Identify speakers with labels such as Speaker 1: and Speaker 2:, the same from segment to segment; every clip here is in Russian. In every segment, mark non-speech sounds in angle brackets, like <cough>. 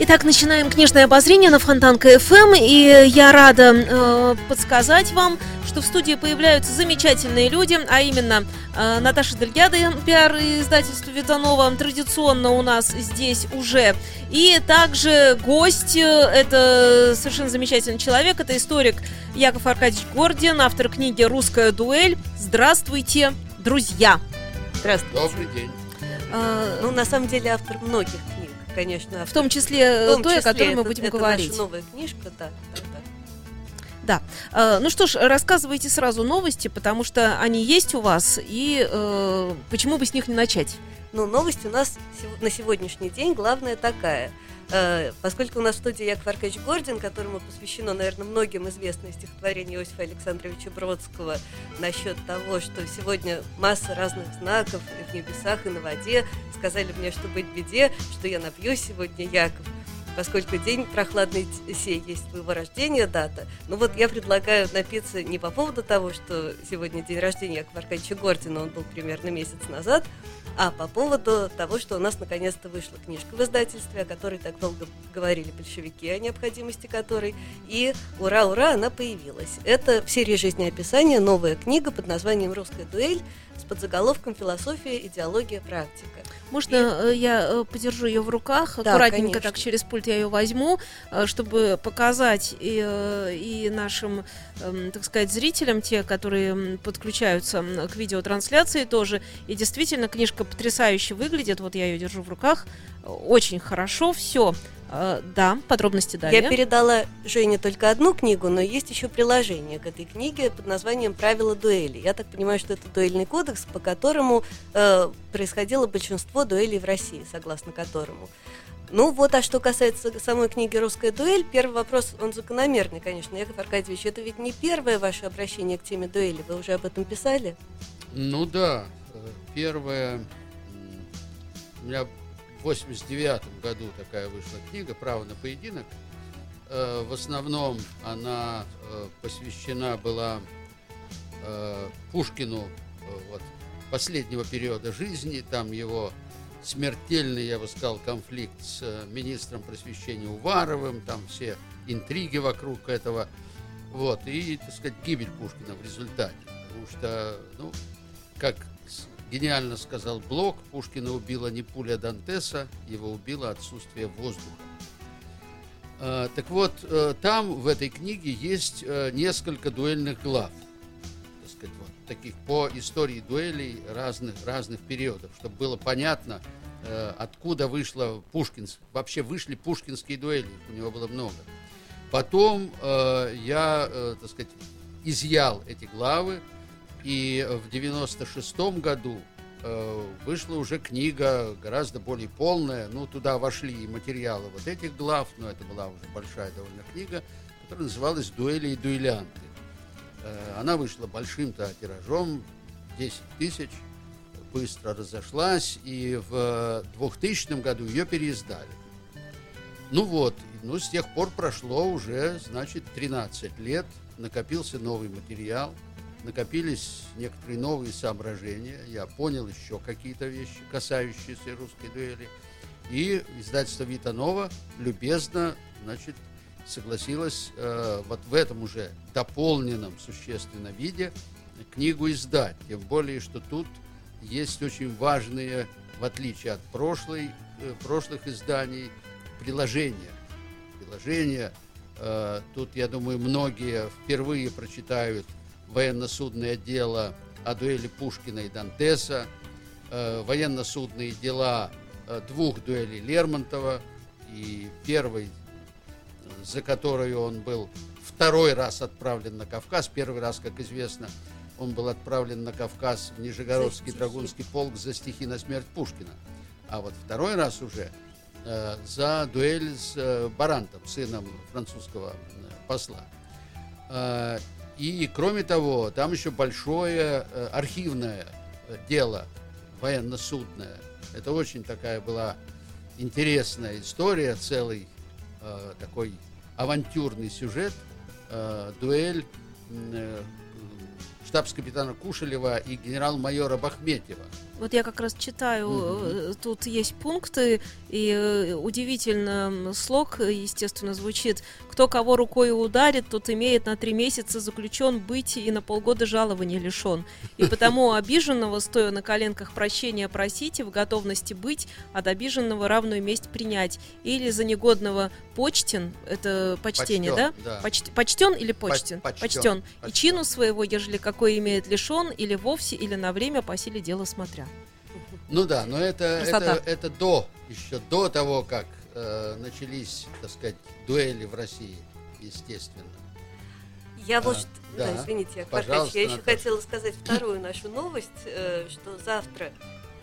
Speaker 1: Итак, начинаем книжное обозрение на Фонтанка ФМ, и я рада э, подсказать вам, что в студии появляются замечательные люди, а именно э, Наташа Дельгяда, пиар издательства Витанова, традиционно у нас здесь уже, и также гость, э, это совершенно замечательный человек, это историк Яков Аркадьевич Гордин, автор книги «Русская дуэль». Здравствуйте, друзья!
Speaker 2: Здравствуйте.
Speaker 3: Добрый день.
Speaker 1: Э,
Speaker 2: Ну, на самом деле, автор многих конечно.
Speaker 1: в том числе
Speaker 2: в том
Speaker 1: той, о
Speaker 2: числе
Speaker 1: которой мы
Speaker 2: это-
Speaker 1: будем
Speaker 2: это
Speaker 1: говорить.
Speaker 2: наша новая книжка, да. да.
Speaker 1: Э, Ну что ж, рассказывайте сразу новости, потому что они есть у вас, и э, почему бы с них не начать?
Speaker 2: Ну, новость у нас на сегодняшний день главная такая. Э, Поскольку у нас в студии Яков Аркадьевич Гордин, которому посвящено, наверное, многим известное стихотворение Иосифа Александровича Бродского насчет того, что сегодня масса разных знаков и в небесах, и на воде. Сказали мне, что быть беде, что я напью сегодня Яков. Поскольку день прохладный сей есть твоего рождения дата, ну вот я предлагаю напиться не по поводу того, что сегодня день рождения Якова Аркадьевича Гордина, он был примерно месяц назад, а по поводу того, что у нас наконец-то вышла книжка в издательстве, о которой так долго говорили большевики, о необходимости которой, и ура-ура, она появилась. Это в серии жизнеописания новая книга под названием «Русская дуэль» с подзаголовком «Философия, идеология, практика».
Speaker 1: Можно э, я э, подержу ее в руках,
Speaker 2: Да,
Speaker 1: аккуратненько
Speaker 2: конечно.
Speaker 1: так через пульт я ее возьму, э, чтобы показать и, э, и нашим, эм, так сказать, зрителям, те, которые подключаются к видеотрансляции тоже. И действительно, книжка потрясающе выглядит. Вот я ее держу в руках. Э, Очень хорошо. Все. Да, подробности далее.
Speaker 2: Я передала Жене только одну книгу, но есть еще приложение к этой книге под названием «Правила дуэли». Я так понимаю, что это дуэльный кодекс, по которому э, происходило большинство дуэлей в России, согласно которому. Ну вот, а что касается самой книги «Русская дуэль», первый вопрос, он закономерный, конечно. Яков Аркадьевич, это ведь не первое ваше обращение к теме дуэли, вы уже об этом писали?
Speaker 3: Ну да, первое, у меня в 89 году такая вышла книга «Право на поединок». Э, В основном она э, посвящена была э, Пушкину вот, последнего периода жизни, там его смертельный, я бы сказал, конфликт с э, министром просвещения Уваровым, там все интриги вокруг этого, вот, и, так сказать, гибель Пушкина в результате, потому что, ну, как гениально сказал Блок, Пушкина убила не пуля Дантеса, его убило отсутствие воздуха. Э, Так вот, э, там в этой книге есть несколько дуэльных глав, так сказать, вот, таких по истории дуэлей разных, разных периодов, чтобы было понятно, откуда вышло Пушкинс, вообще вышли пушкинские дуэли, у него было много. Потом э, я, э, так сказать, изъял эти главы, и в 96 году э, вышла уже книга гораздо более полная. Ну, туда вошли материалы вот этих глав, но это была уже большая довольно книга, которая называлась «Дуэли и дуэлянты». Э, она вышла большим-то тиражом, 10 тысяч, быстро разошлась, и в 2000 году ее переиздали. Ну вот, ну с тех пор прошло уже, значит, 13 лет, накопился новый материал, накопились некоторые новые соображения, я понял еще какие-то вещи, касающиеся русской дуэли, и издательство Витанова любезно, значит, согласилось э, вот в этом уже дополненном существенно виде книгу издать, тем более, что тут есть очень важные, в отличие от прошлой, э, прошлых изданий, приложения. Приложения, э, тут, я думаю, многие впервые прочитают военно-судное дело о дуэли Пушкина и Дантеса, э, военно-судные дела э, двух дуэлей Лермонтова, и первый, э, за которую он был второй раз отправлен на Кавказ, первый раз, как известно, он был отправлен на Кавказ в Нижегородский драгунский полк за стихи на смерть Пушкина. А вот второй раз уже э, за дуэль с э, Барантом, сыном французского э, посла. Э, и, кроме того, там еще большое э, архивное э, дело военно-судное. Это очень такая была интересная история, целый э, такой авантюрный сюжет, э, дуэль э, штабс-капитана Кушелева и генерал-майора Бахметьева.
Speaker 1: Вот я как раз читаю, mm-hmm. тут есть пункты, и э, удивительно слог, естественно, звучит «Кто кого рукой ударит, тот имеет на три месяца заключен быть и на полгода жалования лишен. И потому обиженного, стоя на коленках прощения просите, в готовности быть, от обиженного равную месть принять. Или за негодного почтен, это почтение,
Speaker 3: Почтен,
Speaker 1: да?
Speaker 3: да.
Speaker 1: Почт- почтен или почтен?
Speaker 3: почтен,
Speaker 1: почтен. И
Speaker 3: почтен.
Speaker 1: чину своего, ежели какой имеет лишен, или вовсе, или на время по силе дела смотря.
Speaker 3: Ну да, но это,
Speaker 1: Красота.
Speaker 3: это, это до, еще до того, как э, начались, так сказать, дуэли в России, естественно.
Speaker 2: Я вот,
Speaker 3: А,
Speaker 2: что-
Speaker 3: да.
Speaker 2: да, извините, Аркадьевич, я еще
Speaker 3: Наташа.
Speaker 2: хотела сказать вторую нашу новость, э, что завтра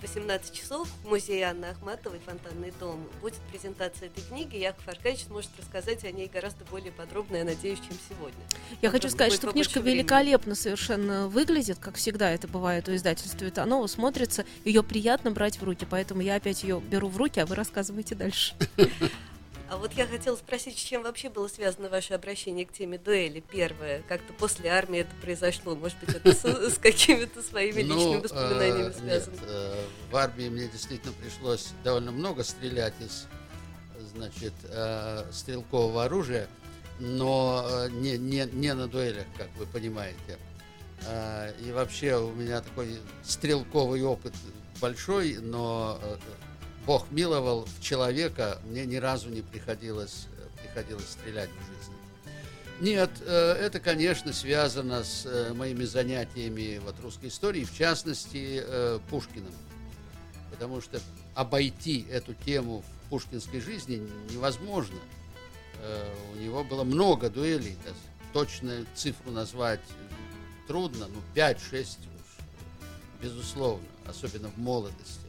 Speaker 2: 18 часов в музее Анны Ахматовой «Фонтанный дом» будет презентация этой книги. Яков Аркадьевич сможет рассказать о ней гораздо более подробно, я надеюсь, чем сегодня.
Speaker 1: Я хочу сказать, что книжка
Speaker 2: времени.
Speaker 1: великолепно совершенно выглядит, как всегда это бывает у издательства Витанова, смотрится, ее приятно брать в руки, поэтому я опять ее беру в руки, а вы рассказываете дальше. <laughs>
Speaker 2: А вот я хотела спросить, с чем вообще было связано ваше обращение к теме дуэли? Первое, как-то после армии это произошло, может быть, это с, с какими-то своими личными
Speaker 3: Ну,
Speaker 2: воспоминаниями связано?
Speaker 3: Нет, э, в армии мне действительно пришлось довольно много стрелять из, значит, э, стрелкового оружия, но не, не, не на дуэлях, как вы понимаете. И вообще у меня такой стрелковый опыт большой, но Бог миловал человека, мне ни разу не приходилось, э, приходилось стрелять в жизни. Нет, э, это, конечно, связано с э, моими занятиями вот, русской истории, в частности, Пушкиным. Потому что обойти эту тему в пушкинской жизни невозможно. У него было много дуэлей, точную цифру назвать трудно, ну 5-6 уж, безусловно, особенно в молодости.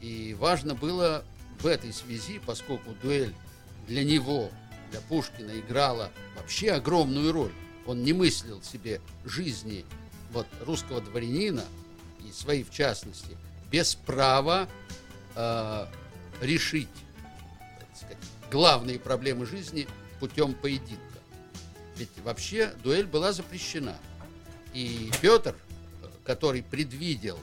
Speaker 3: И важно было в этой связи, поскольку дуэль для него, для Пушкина играла вообще огромную роль. Он не мыслил себе жизни вот, русского дворянина, и своей в частности, без права э, решить сказать, главные проблемы жизни путем поединка. Ведь вообще дуэль была запрещена. И Петр, э, который предвидел,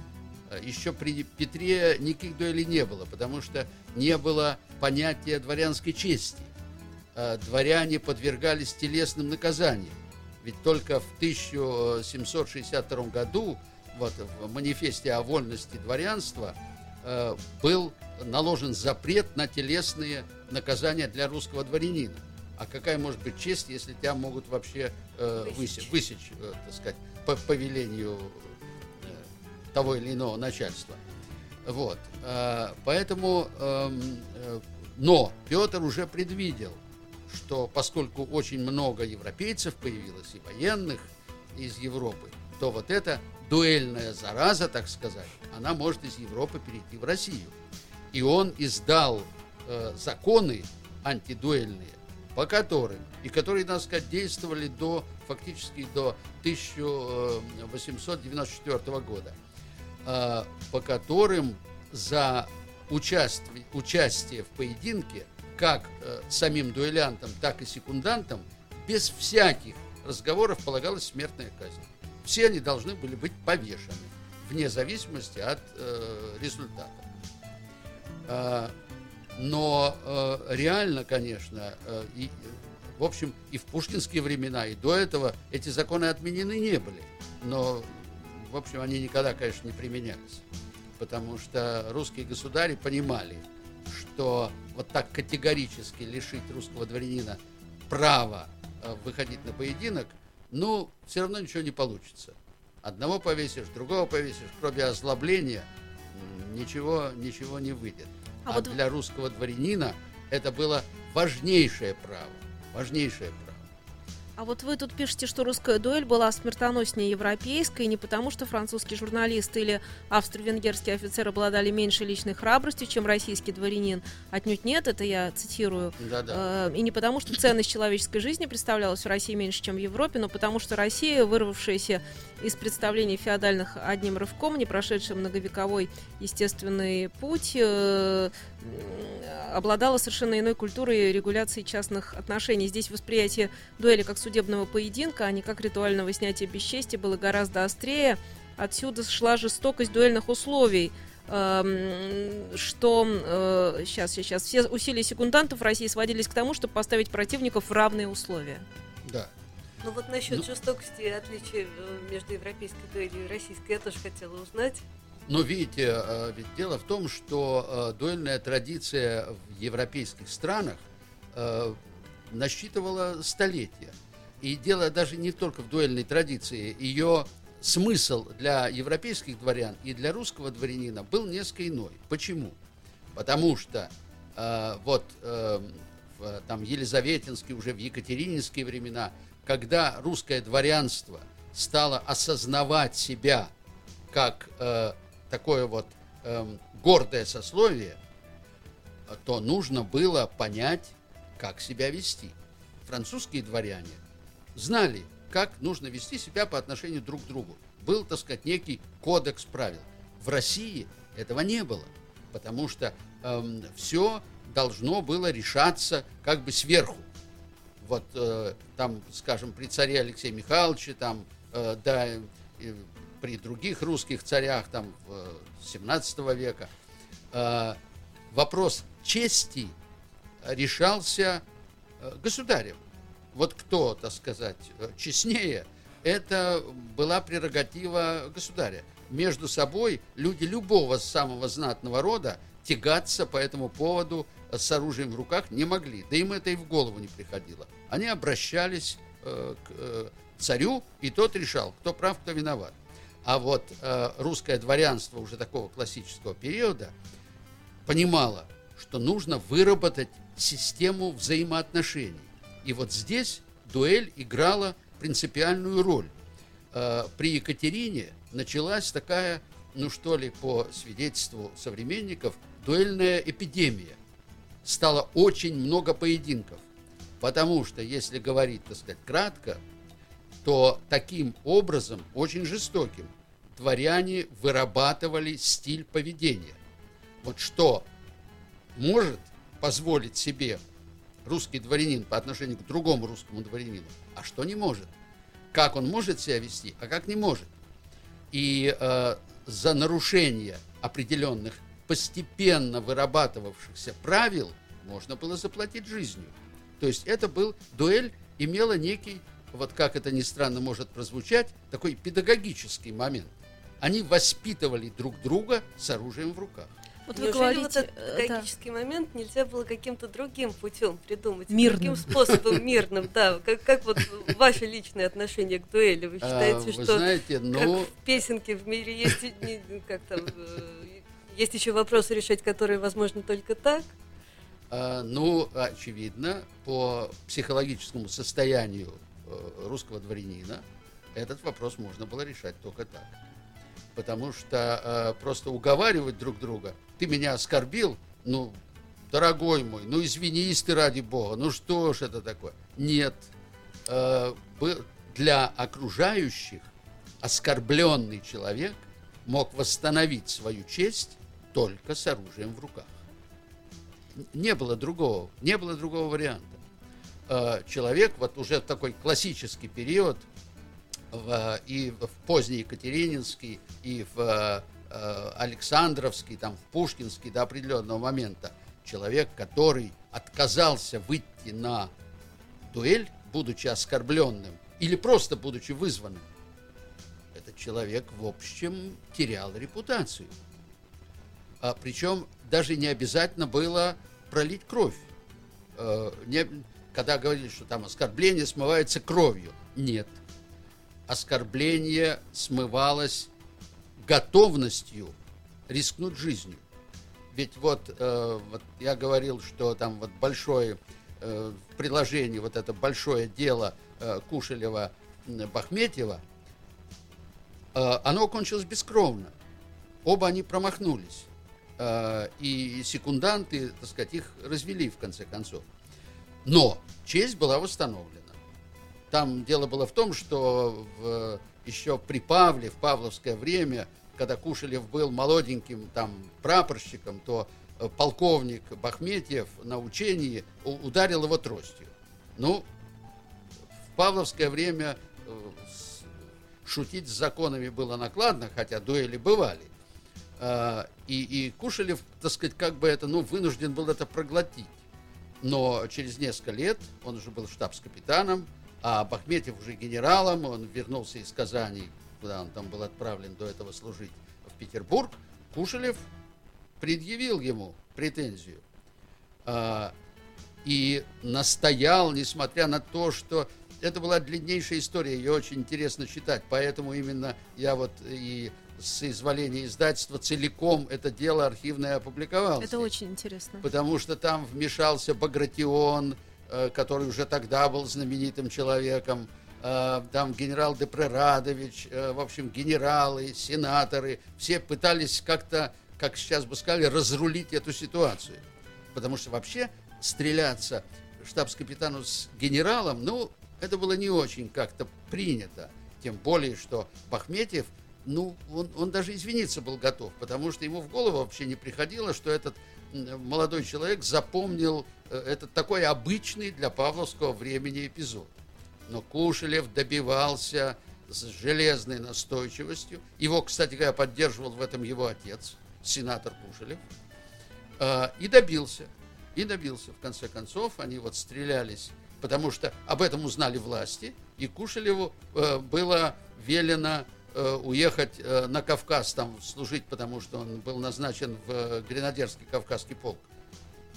Speaker 3: еще при Петре никаких дуэлей не было, потому что не было понятия дворянской чести. Э, Дворяне подвергались телесным наказаниям. Ведь только в 1762 году вот, в манифесте о вольности дворянства э, был наложен запрет на телесные наказания для русского дворянина. А какая может быть честь, если тебя могут вообще э,
Speaker 2: Высечь.
Speaker 3: высечь, э, так сказать, по повелению э, того или иного начальства. Вот. э, Поэтому, эм, э, но Петр уже предвидел, что поскольку очень много европейцев появилось и военных из Европы, то вот эта дуэльная зараза, так сказать, она может из Европы перейти в Россию. И он издал э, законы антидуэльные, по которым, и которые, надо сказать, действовали до, фактически до 1894 года, по которым за участие, участие в поединке как э, самим дуэлянтам, так и секундантам без всяких разговоров полагалась смертная казнь. Все они должны были быть повешены, вне зависимости от э, результата. А, но э, реально, конечно, э, и, э, в общем, и в пушкинские времена, и до этого эти законы отменены не были. Но, в общем, они никогда, конечно, не применялись. Потому что русские государи понимали, что вот так категорически лишить русского дворянина права э, выходить на поединок, ну, все равно ничего не получится. Одного повесишь, другого повесишь, кроме озлобления, м, ничего, ничего не выйдет.
Speaker 1: А
Speaker 3: А,
Speaker 1: вот-
Speaker 3: для русского дворянина это было важнейшее право. Важнейшее право.
Speaker 1: А вот вы тут пишете, что русская дуэль была смертоноснее европейской, не потому что французский журналист или австро-венгерский офицер обладали меньшей личной храбростью, чем российский дворянин. Отнюдь нет, это я цитирую.
Speaker 3: Да-да.
Speaker 1: Э, И не потому, что ценность человеческой жизни представлялась в России меньше, чем в Европе, но потому, что Россия, вырвавшаяся из представлений феодальных одним рывком, не прошедшая многовековой естественный путь, э, обладала совершенно иной культурой регуляции частных отношений. Здесь восприятие дуэли как судебного поединка, а не как ритуального снятия бесчестия было гораздо острее. Отсюда шла жестокость дуэльных условий – Эм, что э, сейчас, сейчас все усилия секундантов в России сводились к тому, чтобы поставить противников в равные условия.
Speaker 3: Да.
Speaker 2: Ну вот насчет
Speaker 3: Ну-
Speaker 2: жестокости и отличия э, между европейской дуэлью и российской я тоже хотела узнать.
Speaker 3: Но видите, э, ведь дело в том, что э, дуэльная традиция в европейских странах э, насчитывала столетия. И дело даже не только в дуэльной традиции. Ее смысл для европейских дворян и для русского дворянина был несколько иной. Почему? Потому что э, вот э, в там Елизаветинские, уже в Екатерининские времена, когда русское дворянство стало осознавать себя как такое вот эм, гордое сословие, то нужно было понять, как себя вести. Французские дворяне знали, как нужно вести себя по отношению друг к другу. Был, так сказать, некий кодекс правил. В России этого не было, потому что все должно было решаться как бы сверху. Вот э, там, скажем, при царе Алексее Михайловиче, там, э, да, и при других русских царях, там, в 17 века, э, вопрос чести решался э, государем. Вот кто, так сказать, э, честнее, это была прерогатива государя. Между собой люди любого самого знатного рода тягаться по этому поводу с оружием в руках не могли. Да им это и в голову не приходило. Они обращались э, к э, царю, и тот решал, кто прав, кто виноват. А вот э, русское дворянство уже такого классического периода понимало, что нужно выработать систему взаимоотношений. И вот здесь дуэль играла принципиальную роль. Э, При Екатерине началась такая, ну что ли, по свидетельству современников, дуэльная эпидемия. Стало очень много поединков. Потому что, если говорить, так сказать, кратко, то таким образом, очень жестоким, дворяне вырабатывали стиль поведения. Вот что может позволить себе русский дворянин по отношению к другому русскому дворянину, а что не может. Как он может себя вести, а как не может. И э, за нарушение определенных постепенно вырабатывавшихся правил можно было заплатить жизнью. То есть это был дуэль имела некий, вот как это ни странно может прозвучать, такой педагогический момент. Они воспитывали друг друга с оружием в руках.
Speaker 1: Вот вы
Speaker 2: Неужели
Speaker 1: говорите,
Speaker 2: вот этот
Speaker 1: э, да.
Speaker 2: педагогический момент нельзя было каким-то другим путем придумать?
Speaker 1: Мирным.
Speaker 2: Другим способом, мирным, да. Как, как вот ваше личное отношение к дуэли? Вы
Speaker 3: А,
Speaker 2: считаете,
Speaker 3: Вы
Speaker 2: что
Speaker 3: знаете,
Speaker 2: как
Speaker 3: ну,
Speaker 2: в песенке в мире есть, как там, э, есть еще вопросы решать, которые возможно только так?
Speaker 3: А, Ну, очевидно, по психологическому состоянию русского дворянина этот вопрос можно было решать только так. Потому что э, просто уговаривать друг друга, ты меня оскорбил, ну, дорогой мой, ну извинись ты ради бога, ну что ж это такое? Нет. Э, для окружающих оскорбленный человек мог восстановить свою честь только с оружием в руках не было другого, не было другого варианта. Э, Человек вот уже такой классический период, в- и в поздний Екатерининский, и в э, Александровский, там, в Пушкинский до определенного момента, человек, который отказался выйти на дуэль, будучи оскорбленным, или просто будучи вызванным, этот человек, в общем, терял репутацию. А, причем даже не обязательно было пролить кровь. Э, не- когда говорили, что там оскорбление смывается кровью. Нет. Оскорбление смывалось готовностью рискнуть жизнью. Ведь вот, э, вот я говорил, что там вот большое э, в приложении вот это большое дело э, Кушелева м, Бахметьева, э, оно кончилось бескровно. Оба они промахнулись. Э, и секунданты, так сказать, их развели в конце концов. Но честь была восстановлена. Там дело было в том, что в- еще при Павле, в павловское время, когда Кушелев был молоденьким там прапорщиком, то э, полковник Бахметьев на учении ударил его тростью. Ну, в павловское время э, шутить с законами было накладно, хотя дуэли бывали. А, И, и Кушелев, так сказать, как бы это, ну, вынужден был это проглотить. Но через несколько лет он уже был штабс-капитаном, а Бахметьев уже генералом, он вернулся из Казани, куда он там был отправлен до этого служить, в Петербург. Кушелев предъявил ему претензию. А, и настоял, несмотря на то, что это была длиннейшая история, ее очень интересно читать, поэтому именно я вот и с изволения издательства целиком это дело архивное опубликовал.
Speaker 1: Это
Speaker 3: здесь.
Speaker 1: очень интересно.
Speaker 3: Потому что там вмешался Багратион, э, который уже тогда был знаменитым человеком, э, там генерал Депрерадович, э, в общем, генералы, сенаторы, все пытались как-то, как сейчас бы сказали, разрулить эту ситуацию. Потому что вообще стреляться штабс-капитану с генералом, ну, это было не очень как-то принято. Тем более, что Бахметьев, ну, он, он даже извиниться был готов, потому что ему в голову вообще не приходило, что этот молодой человек запомнил э, этот такой обычный для павловского времени эпизод. Но Кушелев добивался с железной настойчивостью. Его, кстати говоря, поддерживал в этом его отец, сенатор Кушелев. А, И добился. И добился. В конце концов, они вот стрелялись, потому что об этом узнали власти, и Кушелеву э, было велено уехать э, на Кавказ там служить, потому что он был назначен в э, Гренадерский Кавказский полк.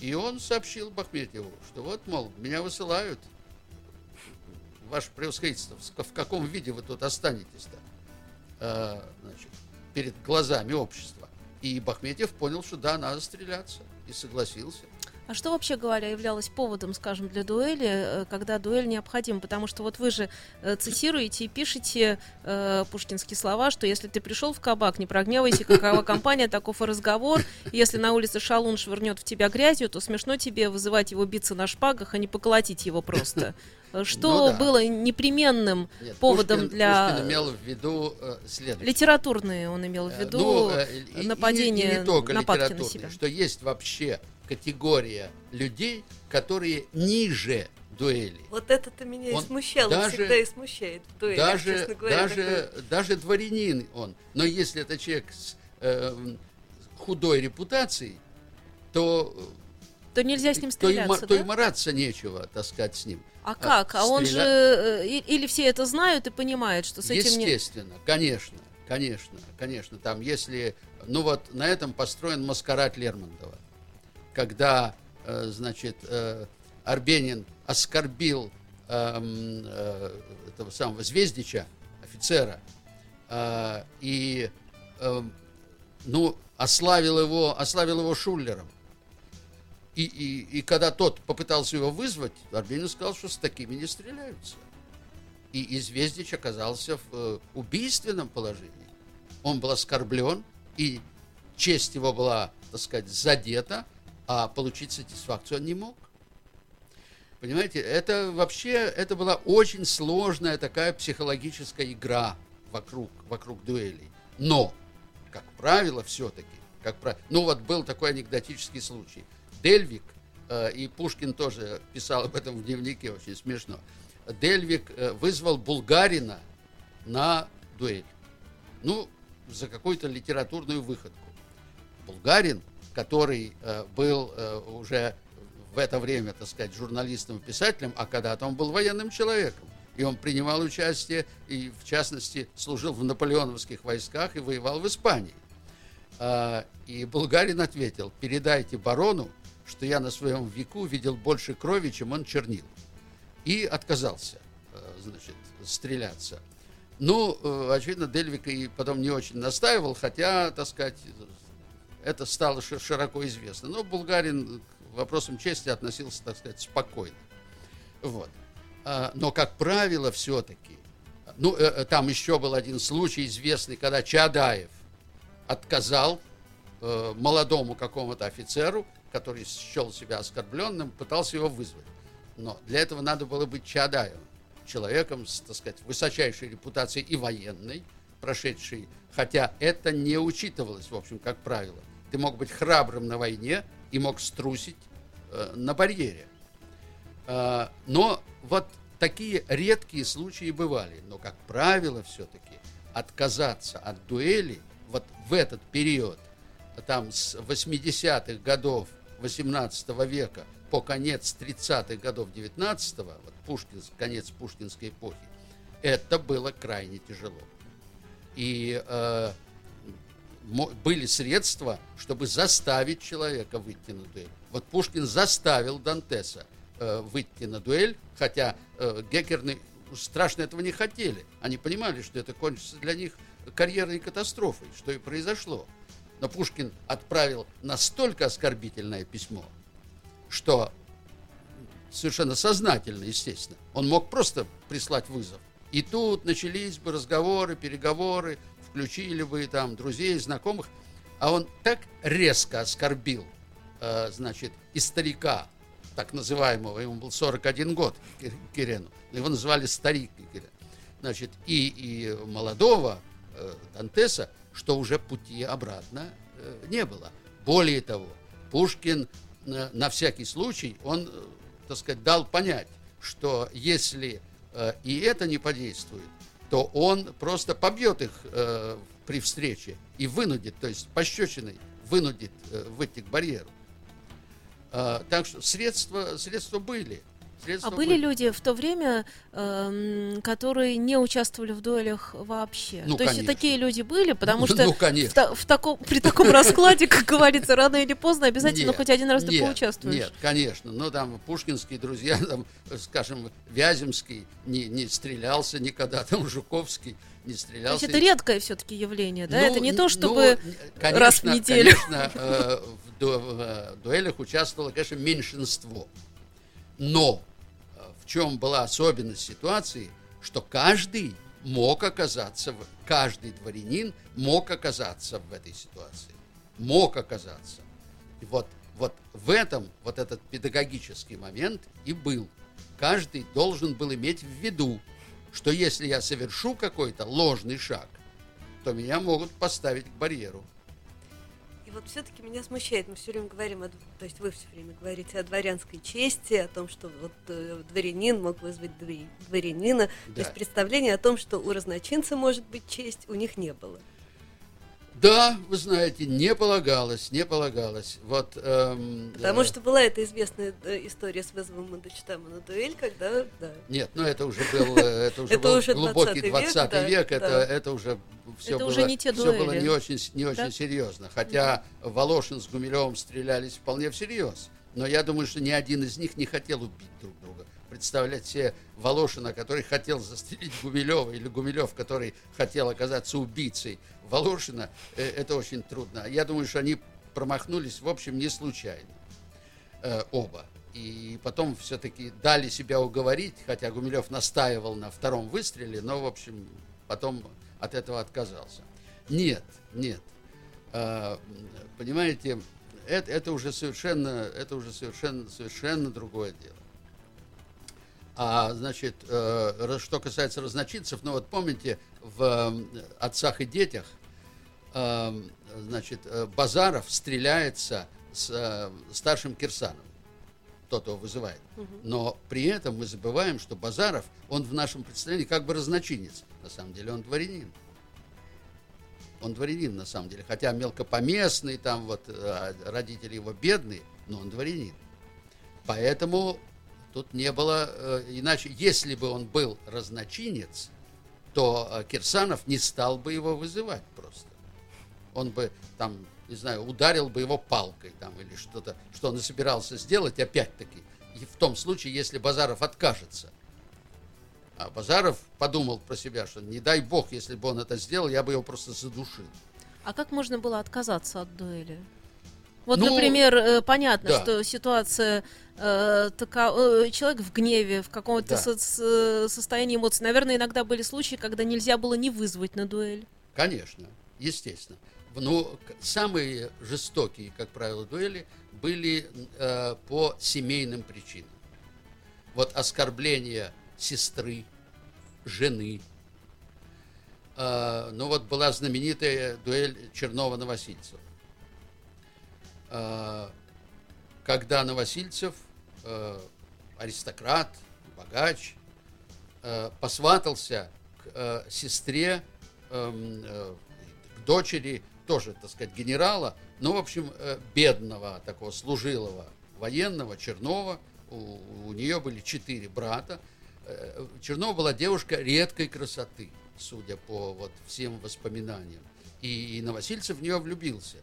Speaker 3: И он сообщил Бахметьеву, что вот, мол, меня высылают, ваше превосходительство, в каком виде вы тут останетесь-то, э, значит, перед глазами общества. И Бахметьев понял, что да, надо стреляться, и согласился.
Speaker 1: А что вообще говоря являлось поводом, скажем, для дуэли, э, когда дуэль необходима? Потому что вот вы же э, цитируете и пишете э, пушкинские слова, что если ты пришел в кабак, не прогневайся, какова компания, таков и разговор. Если на улице шалун швырнет в тебя грязью, то смешно тебе вызывать его биться на шпагах, а не поколотить его просто. <laughs> Э, Что
Speaker 3: Ну да.
Speaker 1: было непременным
Speaker 3: Нет,
Speaker 1: поводом
Speaker 3: Пушкин-
Speaker 1: для...
Speaker 3: Пушкин имел в виду э, следующее.
Speaker 1: Литературные он имел в
Speaker 3: Э,
Speaker 1: виду
Speaker 3: ну, э, и- и
Speaker 1: нападение,
Speaker 3: и не только
Speaker 1: нападки на себя.
Speaker 3: что есть вообще категория людей, которые ниже дуэли.
Speaker 2: Вот это-то меня
Speaker 3: Он
Speaker 2: и смущало,
Speaker 3: даже-
Speaker 2: всегда и смущает в дуэлях,
Speaker 3: даже,
Speaker 2: честно говоря.
Speaker 3: даже, даже дворянин он. Но если это человек с э, худой репутацией, то,
Speaker 1: То нельзя с ним
Speaker 3: то, и,
Speaker 1: стреляться,
Speaker 3: то и
Speaker 1: да?
Speaker 3: мараться нечего, так сказать, с ним.
Speaker 1: А как? А он же...
Speaker 3: стреля-
Speaker 1: э, Или все это знают и понимают, что с этим не...
Speaker 3: Естественно, конечно, конечно, конечно. Там, если, ну вот на этом построен маскарад Лермонтова, когда, э, значит, э, Арбенин оскорбил эм, э, этого самого Звездича, офицера, и, эм, ну, ославил его, ославил его Шуллером. И, и, и когда тот попытался его вызвать, Арбенин сказал, что с такими не стреляются. И Извездич оказался в убийственном положении. Он был оскорблен, и честь его была, так сказать, задета, а получить сатисфакцию он не мог. Понимаете, это вообще, это была очень сложная такая психологическая игра вокруг, вокруг дуэлей. Но, как правило, все-таки, как правило, ну вот был такой анекдотический случай. Дельвик, э, и Пушкин тоже писал об этом в дневнике, очень смешно. Дельвик э, вызвал булгарина на дуэль. Ну, за какую-то литературную выходку. Булгарин, который э, был э, уже в это время, так сказать, журналистом и писателем, а когда-то он был военным человеком. И он принимал участие, и в частности служил в наполеоновских войсках и воевал в Испании. А, И Булгарин ответил, передайте барону, что я на своем веку видел больше крови, чем он чернил. И отказался, э, значит, стреляться. Ну, очевидно, Дельвик и потом не очень настаивал, хотя, так сказать, это стало ши- широко известно. Но Булгарин к вопросам чести относился, так сказать, спокойно. Вот. А, Но, как правило, все-таки, ну, э, э, там еще был один случай известный, когда Чадаев отказал э, молодому какому-то офицеру, который счел себя оскорбленным, пытался его вызвать. Но для этого надо было быть Чадаевым, человеком с, так сказать, высочайшей репутацией и военной, прошедшей, хотя это не учитывалось, в общем, как правило. Ты мог быть храбрым на войне, и мог струсить э, на барьере. Э, но вот такие редкие случаи бывали. Но, как правило, все-таки отказаться от дуэли вот в этот период, там с 80-х годов 18 века по конец 30-х годов 19-го, вот Пушкин, конец пушкинской эпохи, это было крайне тяжело. И э, были средства, чтобы заставить человека выйти на дуэль. Вот Пушкин заставил Дантеса э, выйти на дуэль, хотя э, Геккерны страшно этого не хотели. Они понимали, что это кончится для них карьерной катастрофой, что и произошло. Но Пушкин отправил настолько оскорбительное письмо, что совершенно сознательно, естественно, он мог просто прислать вызов. И тут начались бы разговоры, переговоры, включили бы там друзей, знакомых, а он так резко оскорбил, э, значит, и старика, так называемого, ему был 41 год, Кирену, его называли старик Кирен, значит, и, и молодого э, Дантеса, что уже пути обратно э, не было. Более того, Пушкин э, на всякий случай, он, э, так сказать, дал понять, что если э, и это не подействует, то он просто побьет их э, при встрече и вынудит, то есть пощечиной вынудит э, выйти к барьеру. Э, так что средства, средства были. Средства
Speaker 1: а были, были люди в то время, э, которые не участвовали в дуэлях вообще?
Speaker 3: Ну,
Speaker 1: то
Speaker 3: конечно.
Speaker 1: есть такие люди были, потому что
Speaker 3: ну,
Speaker 1: в, в таком, при таком раскладе, как говорится, рано или поздно обязательно хоть один раз ты поучаствуешь.
Speaker 3: Нет, конечно. Ну, там пушкинские друзья, <laughs> там, скажем, Вяземский не, не стрелялся никогда, там Жуковский не стрелялся.
Speaker 1: То есть это редкое все-таки явление, да?
Speaker 3: Ну,
Speaker 1: это не то,
Speaker 3: ну,
Speaker 1: чтобы
Speaker 3: конечно,
Speaker 1: раз в неделю.
Speaker 3: Конечно, э, в, ду в э, дуэлях участвовало, конечно, меньшинство. Но чем была особенность ситуации, что каждый мог оказаться, в, каждый дворянин мог оказаться в этой ситуации. Мог оказаться. И вот, вот в этом вот этот педагогический момент и был. Каждый должен был иметь в виду, что если я совершу какой-то ложный шаг, то меня могут поставить к барьеру.
Speaker 2: Вот все-таки меня смущает, мы все время говорим, о, то есть вы все время говорите о дворянской чести, о том, что вот э, дворянин мог вызвать дворянина, да. то есть представление о том, что у разночинца может быть честь, у них не было.
Speaker 3: Да, вы знаете, не полагалось, не полагалось. Вот, эм,
Speaker 2: Потому
Speaker 3: э,
Speaker 2: что была эта известная история с вызовом Мандельштама на дуэль, когда, да.
Speaker 3: Нет, ну это уже был, э, <laughs> это уже
Speaker 2: Это
Speaker 3: был
Speaker 2: уже
Speaker 3: глубокий
Speaker 2: 20
Speaker 3: 20
Speaker 2: век,
Speaker 3: это,
Speaker 2: да.
Speaker 3: это уже все
Speaker 1: Это
Speaker 3: было,
Speaker 1: уже не те
Speaker 3: все было не очень, не очень
Speaker 1: Да?
Speaker 3: серьезно. Хотя Волошин с Гумилевым стрелялись вполне всерьез. Но я думаю, что ни один из них не хотел убить друг друга. Представлять себе Волошина, который хотел застрелить Гумилева, или Гумилев, который хотел оказаться убийцей Волошина, э, это очень трудно. Я думаю, что они промахнулись, в общем, не случайно. Э, оба. И потом все-таки дали себя уговорить, хотя Гумилев настаивал на втором выстреле, но, в общем, потом от этого отказался. Нет, нет. Э, понимаете, это, это уже совершенно, это уже совершенно, совершенно другое дело. А, значит, э, что касается разночинцев, ну вот помните, в э, «Отцах и детях» э, значит, э, Базаров стреляется с э, старшим Кирсановым, тот его вызывает. Но при этом мы забываем, что Базаров, он в нашем представлении как бы разночинец. На самом деле он дворянин. Он дворянин, на самом деле. Хотя мелкопоместный, там вот э, родители его бедные, но он дворянин. Поэтому тут не было э, иначе. Если бы он был разночинец, то э, Кирсанов не стал бы его вызывать просто. Он бы там, не знаю, ударил бы его палкой там или что-то, что он и собирался сделать, опять-таки, в том случае, если Базаров откажется. А Базаров подумал про себя, что не дай бог, если бы он это сделал, я бы его просто задушил.
Speaker 1: А как можно было отказаться от дуэли? Вот,
Speaker 3: Ну,
Speaker 1: например, э, понятно,
Speaker 3: да.
Speaker 1: что ситуация э, така- э, человек в гневе, в каком-то
Speaker 3: Да.
Speaker 1: со- с- состоянии эмоций. Наверное, иногда были случаи, когда нельзя было не вызвать на дуэль.
Speaker 3: Конечно, естественно. В- Ну, самые жестокие, как правило, дуэли были э, по семейным причинам. Вот оскорбление сестры, жены. Э, ну вот была знаменитая дуэль Чернова-Новосильцева. Э, когда Новосильцев, э, аристократ, богач, э, посватался к сестре, эм, э, к дочери тоже, так сказать, генерала, но, в общем, э, бедного, такого служилого военного, Чернова. У, у нее были четыре брата. Э, Чернова была девушка редкой красоты, судя по вот всем воспоминаниям. И, и Новосильцев в нее влюбился.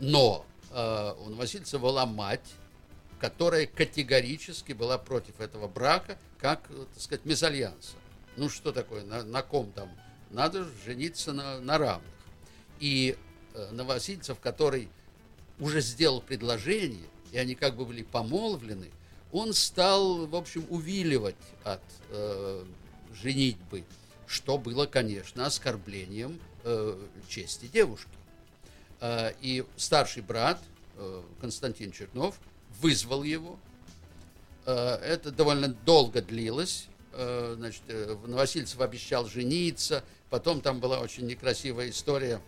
Speaker 3: Но э, у Новосильцева была мать, которая категорически была против этого брака, как, э, так сказать, мезальянса. Ну, что такое, на, на ком там? Надо жениться на, на равных. И э, Новосильцев, который уже сделал предложение, и они как бы были помолвлены, он стал, в общем, увиливать от э, женитьбы, что было, конечно, оскорблением э, чести девушки. Э, и старший брат э, Константин Чернов вызвал его. Э, это довольно долго длилось. Значит, Новосильцев обещал жениться. Потом там была очень некрасивая история,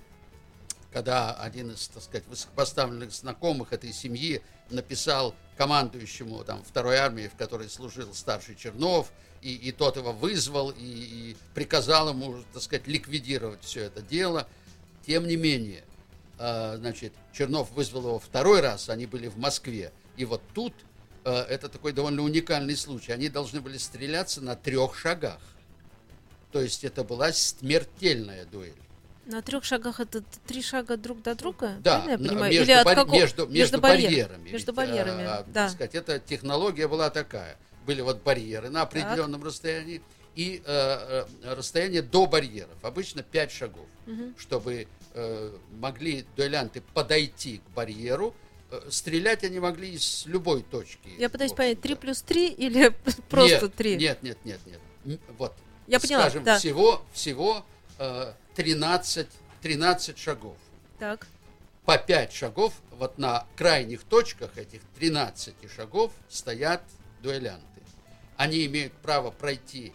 Speaker 3: когда один из, так сказать, высокопоставленных знакомых этой семьи написал командующему там, второй армии, в которой служил старший Чернов, и, и тот его вызвал и, и приказал ему, так сказать, ликвидировать все это дело. Тем не менее, значит, Чернов вызвал его второй раз, они были в Москве, и вот тут э, это такой довольно уникальный случай. Они должны были стреляться на трех шагах. То есть это была смертельная дуэль.
Speaker 1: На трех шагах это три шага друг до друга?
Speaker 3: Да,
Speaker 1: правильно я понимаю?
Speaker 3: между,
Speaker 1: Или от
Speaker 3: барь-
Speaker 1: какого-
Speaker 3: между, между
Speaker 1: барьер-
Speaker 3: барьерами.
Speaker 1: Между
Speaker 3: Ведь,
Speaker 1: барьерами,
Speaker 3: а, а,
Speaker 1: да.
Speaker 3: так сказать, эта технология была такая. Были вот барьеры на определенном расстоянии и э, э, расстояние до барьеров. Обычно 5 шагов.
Speaker 1: Мгм.
Speaker 3: Чтобы могли дуэлянты подойти к барьеру, э, стрелять они могли из любой точки.
Speaker 1: Я пытаюсь
Speaker 3: в
Speaker 1: понять,
Speaker 3: общем-то.
Speaker 1: 3 плюс 3 или <laughs> просто
Speaker 3: нет,
Speaker 1: 3?
Speaker 3: Нет, нет, нет, нет. Вот.
Speaker 1: Я поняла,
Speaker 3: Скажем,
Speaker 1: да.
Speaker 3: всего, всего э, 13, 13 шагов
Speaker 1: Так,
Speaker 3: по 5 шагов, вот на крайних точках этих 13 шагов стоят дуэлянты. Они имеют право пройти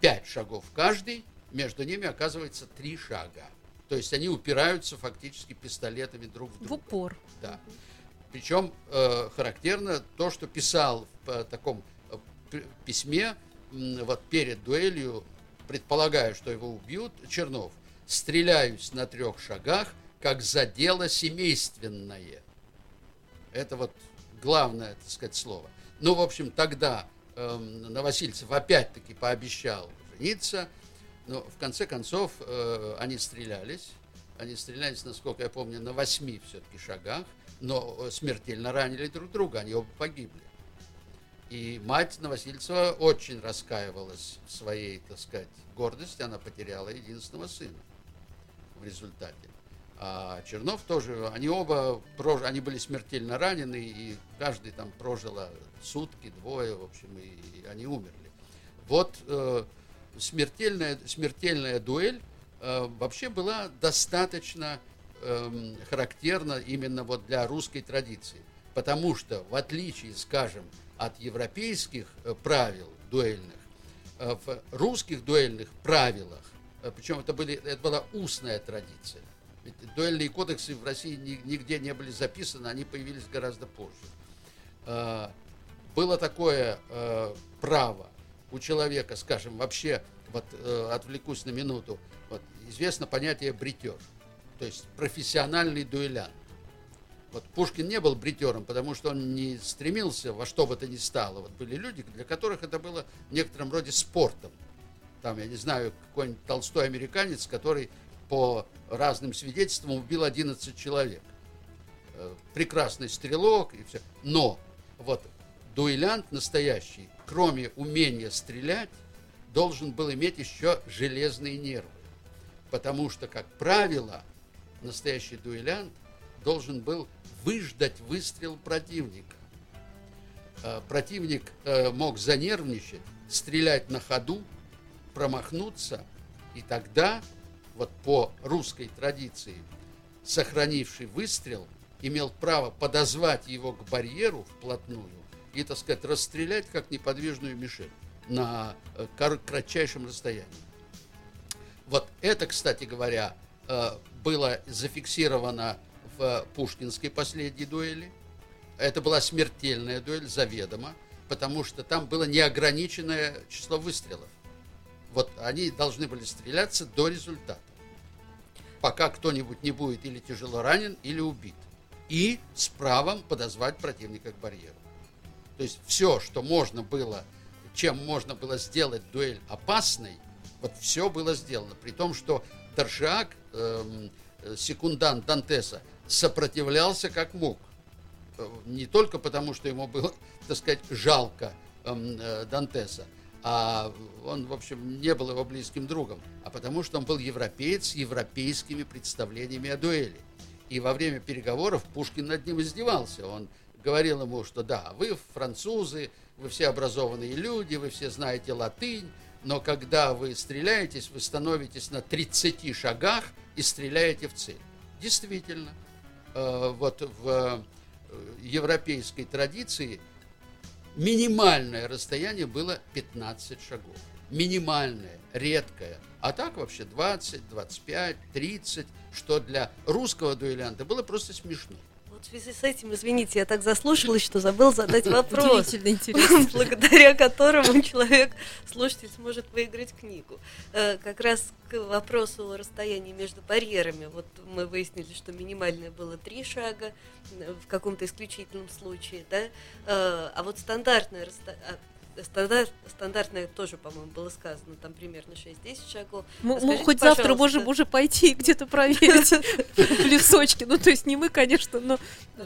Speaker 3: 5 шагов каждый, между ними оказывается 3 шага. То есть они упираются фактически пистолетами друг в
Speaker 1: в
Speaker 3: друга.
Speaker 1: упор.
Speaker 3: Да. Причем э, характерно то, что писал в э, таком э, письме м, вот перед дуэлью, предполагая, что его убьют, Чернов, стреляюсь на трех шагах, как за дело семейственное. Это вот главное, так сказать, слово. Ну, в общем, тогда эм, Новосильцев опять-таки пообещал жениться, но в конце концов э, они стрелялись. Они стрелялись, насколько я помню, на восьми все-таки шагах, но э, смертельно ранили друг друга, они оба погибли. И мать Новосильцева очень раскаивалась в своей, так сказать, гордости, она потеряла единственного сына в результате. А Чернов тоже, они оба, прож- они были смертельно ранены, и каждый там прожил сутки, двое, в общем, и они умерли. Вот э, смертельная, смертельная дуэль э, вообще была достаточно эм, характерна именно вот для русской традиции. Потому что, в отличие, скажем, от европейских э, правил дуэльных, э, в русских дуэльных правилах, э, причем это, были, это была устная традиция, ведь дуэльные кодексы в России ни- нигде не были записаны, они появились гораздо позже. Э, Было такое э, право у человека, скажем, вообще, вот э, отвлекусь на минуту, вот, известно понятие бритер, то есть профессиональный дуэлянт. Вот Пушкин не был бритером, потому что он не стремился во что бы то ни стало. Вот были люди, для которых это было в некотором роде спортом. Там, я не знаю, какой-нибудь толстой американец, который по разным свидетельствам убил 11 человек. Э, Прекрасный стрелок и все. Но вот дуэлянт настоящий, кроме умения стрелять, должен был иметь еще железные нервы. Потому что, как правило, настоящий дуэлянт должен был выждать выстрел противника. Э, Противник э, мог занервничать, стрелять на ходу, промахнуться, и тогда, вот по русской традиции, сохранивший выстрел имел право подозвать его к барьеру вплотную и, так сказать, расстрелять как неподвижную мишень на э, кратчайшем расстоянии. Вот это, кстати говоря, э, было зафиксировано в пушкинской последней дуэли. Это была смертельная дуэль заведомо, потому что там было неограниченное число выстрелов. Вот они должны были стреляться до результата. Пока кто-нибудь не будет или тяжело ранен, или убит. И с правом подозвать противника к барьеру. То есть все, что можно было, чем можно было сделать дуэль опасной, вот все было сделано. При том, что Торшак, эм, секундант Дантеса, сопротивлялся как мог. Э, не только потому, что ему было, <laughs> так сказать, жалко эм, э, Дантеса, а он, в общем, не был его близким другом, а потому что он был европеец с европейскими представлениями о дуэли. И во время переговоров Пушкин над ним издевался. Он говорил ему, что да, вы французы, вы все образованные люди, вы все знаете латынь, но когда вы стреляетесь, вы становитесь на 30 шагах и стреляете в цель. Действительно, э, вот в э, европейской традиции минимальное расстояние было 15 шагов. Минимальное, редкое. А так вообще 20, 25, 30, что для русского дуэлянта было просто смешно.
Speaker 2: Вот в связи с этим, извините, я так заслушалась, что забыл задать <laughs> вопрос, <laughs> благодаря которому человек, слушатель, сможет выиграть книгу. Э, Как раз к вопросу о расстоянии между барьерами. Вот мы выяснили, что минимальное было три шага э, в каком-то исключительном случае, да? Э, А вот стандартное расстояние Стандарт, стандартное тоже, по-моему, было сказано, там примерно 6-10 шагов.
Speaker 1: Мы, мы
Speaker 2: Скажите,
Speaker 1: хоть завтра можем уже пойти где-то проверить <laughs> в лесочке. Ну, то есть не мы, конечно, но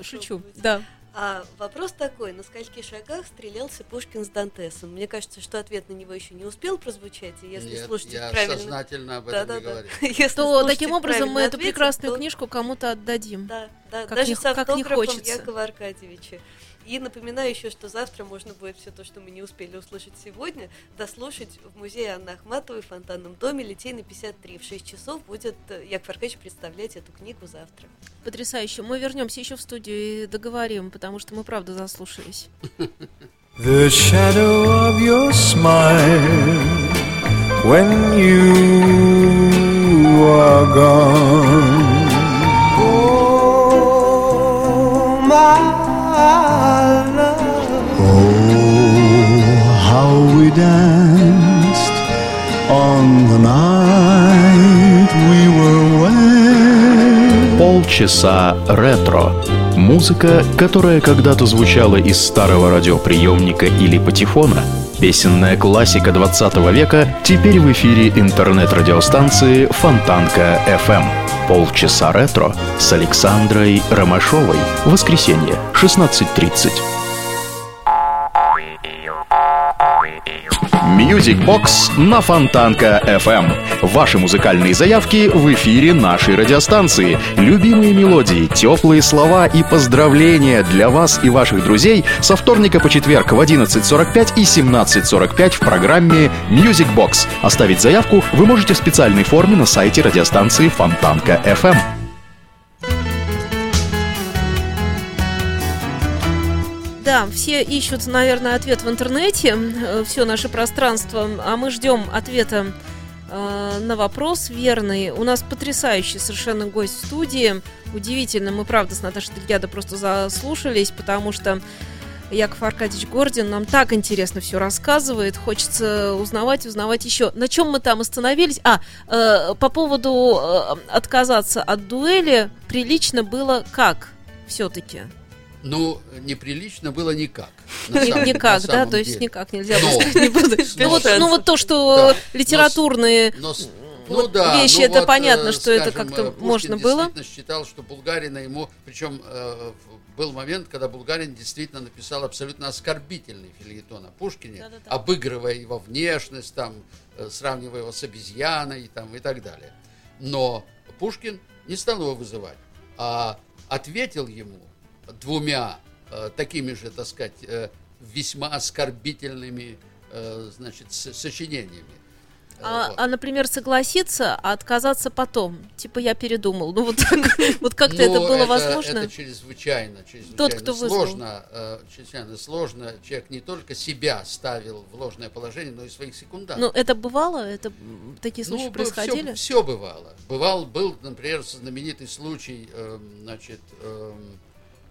Speaker 1: шучу.
Speaker 2: быть.
Speaker 1: Да.
Speaker 2: А вопрос такой, на скольких шагах стрелялся Пушкин с Дантесом? Мне кажется, что ответ на него еще не успел прозвучать, и если
Speaker 3: Нет,
Speaker 2: слушатель
Speaker 3: я
Speaker 2: правильно...
Speaker 3: сознательно об этом не
Speaker 2: Да-да-да.
Speaker 3: говорил. <laughs>
Speaker 2: Если
Speaker 1: То таким образом мы эту прекрасную
Speaker 2: то-
Speaker 1: книжку кому-то отдадим.
Speaker 2: Да, да,
Speaker 1: Как
Speaker 2: даже
Speaker 1: не-
Speaker 2: с
Speaker 1: как не
Speaker 2: автографом
Speaker 1: хочется.
Speaker 2: Якова Аркадьевича. И напоминаю еще, что завтра можно будет все то, что мы не успели услышать сегодня, дослушать в музее Анны Ахматовой в Фонтанном доме Литейный 53. В 6 часов будет э, Яков Аркадьевич представлять эту книгу завтра.
Speaker 1: Потрясающе. Мы вернемся еще в студию и договорим, потому что мы правда заслушались. <laughs>
Speaker 4: The shadow of your smile when you are gone. Danced on the night we were wed.
Speaker 5: Полчаса ретро. Музыка, которая когда-то звучала из старого радиоприемника или патефона. Песенная классика 20 века теперь в эфире интернет-радиостанции Фонтанка FM. Полчаса ретро с Александрой Ромашовой. Воскресенье, 16.30. Music Box на Фонтанка FM. Ваши музыкальные заявки в эфире нашей радиостанции. Любимые мелодии, теплые слова и поздравления для вас и ваших друзей со вторника по четверг в 11.45 и 17.45 в программе Music Box. Оставить заявку вы можете в специальной форме на сайте радиостанции Фонтанка FM.
Speaker 1: Да, все ищут, наверное, ответ в интернете, все наше пространство, а мы ждем ответа э, на вопрос верный. У нас потрясающий совершенно гость в студии. Удивительно, мы правда с Наташей Дельгядо просто заслушались, потому что Яков Аркадьевич Гордин нам так интересно все рассказывает. Хочется узнавать, узнавать еще. На чем мы там остановились? А, э, по поводу э, отказаться от дуэли прилично было как все-таки?
Speaker 3: Ну, неприлично было никак. самом-
Speaker 1: никак, да, то есть
Speaker 3: деле.
Speaker 1: никак нельзя было
Speaker 3: Но- <laughs>
Speaker 1: сказать, не буду. Ну вот, ну вот то, что
Speaker 3: Да.
Speaker 1: литературные
Speaker 3: Но да,
Speaker 1: вещи,
Speaker 3: ну
Speaker 1: это
Speaker 3: вот,
Speaker 1: понятно,
Speaker 3: э,
Speaker 1: что это как-то
Speaker 3: э, Пушкин
Speaker 1: можно было.
Speaker 3: действительно считал, что Булгарина ему, причем э, был момент, когда Булгарин действительно написал абсолютно оскорбительный филетон о Пушкине, обыгрывая его внешность, там, сравнивая его с обезьяной там, и так далее. Но Пушкин не стал его вызывать, а ответил ему двумя э, такими же, так сказать, э, весьма оскорбительными э, значит, сочинениями.
Speaker 1: А,
Speaker 3: вот.
Speaker 1: а, например, согласиться, а отказаться потом. Типа я передумал. Ну вот <laughs> вот как-то это
Speaker 3: Ну,
Speaker 1: было возможно.
Speaker 3: Это чрезвычайно, чрезвычайно
Speaker 1: Тот, кто
Speaker 3: сложно, э, чрезвычайно сложно. Человек не только себя ставил в ложное положение, но и своих секундантов.
Speaker 1: Ну, это бывало? Это такие случаи происходили?
Speaker 3: Все, бывало. Бывал, был, например, знаменитый случай, эм, значит, эм,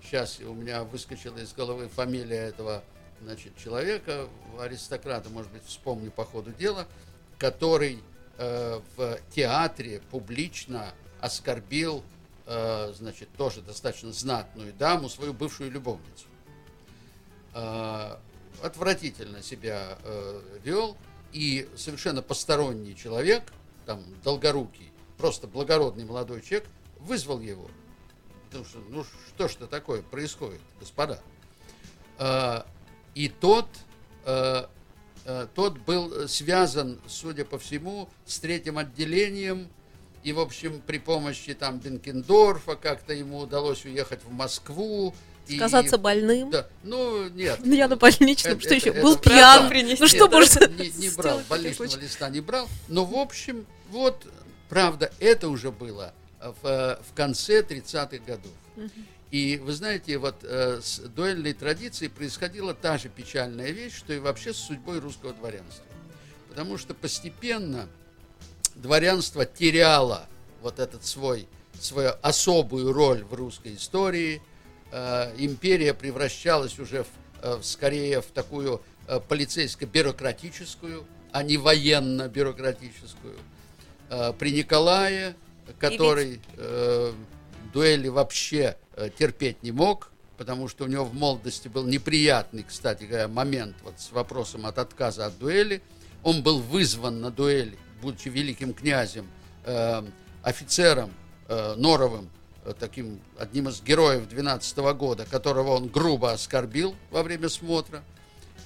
Speaker 3: сейчас у меня выскочила из головы фамилия этого значит, человека, аристократа, может быть, вспомню по ходу дела, который э, в театре публично оскорбил, э, значит, тоже достаточно знатную даму, свою бывшую любовницу. Э, отвратительно себя э, вел, и совершенно посторонний человек, там, долгорукий, просто благородный молодой человек, вызвал его. Потому что, ну, что ж это такое происходит, господа? Э, и тот, э, э, тот был связан, судя по всему, с третьим отделением, и, в общем, при помощи там Бенкендорфа как-то ему удалось уехать в Москву. и-
Speaker 1: Сказаться больным.
Speaker 3: Да, ну, нет.
Speaker 1: Ну, <laughs> я на больничном,
Speaker 3: Это-
Speaker 1: что еще?
Speaker 3: это-
Speaker 1: Был
Speaker 3: это
Speaker 1: пьян.
Speaker 2: принести.
Speaker 1: Ну, что
Speaker 3: Нет,
Speaker 1: может
Speaker 3: не, не
Speaker 1: сделать
Speaker 3: брал, больничного листа не брал. Но, в общем, вот, правда, это уже было в, э, в конце 30-х годов. И вы знаете, вот э, с дуэльной традицией происходила та же печальная вещь, что и вообще с судьбой русского дворянства. Потому что постепенно дворянство теряло вот этот свой, свою особую роль в русской истории. Э, империя превращалась уже в, э, скорее в такую э, полицейско-бюрократическую, а не военно-бюрократическую. Э, при Николае, который э, дуэли вообще э, терпеть не мог, потому что у него в молодости был неприятный, кстати говоря, момент вот с вопросом от отказа от дуэли. Он был вызван на дуэль, будучи великим князем, э, офицером э, Норовым, э, таким одним из героев 12 года, которого он грубо оскорбил во время смотра.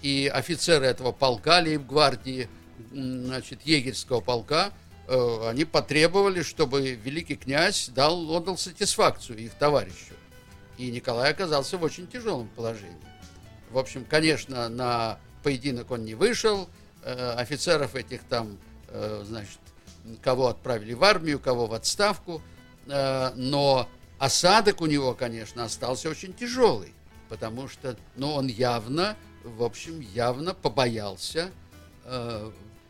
Speaker 3: И офицеры этого полка, лейб-гвардии, значит, егерского полка, они потребовали, чтобы великий князь дал, отдал сатисфакцию их товарищу. И Николай оказался в очень тяжелом положении. В общем, конечно, на поединок он не вышел. Э, Офицеров этих там, э, значит, кого отправили в армию, кого в отставку. Э, Но осадок у него, конечно, остался очень тяжелый. Потому что, ну, он явно, в общем, явно побоялся.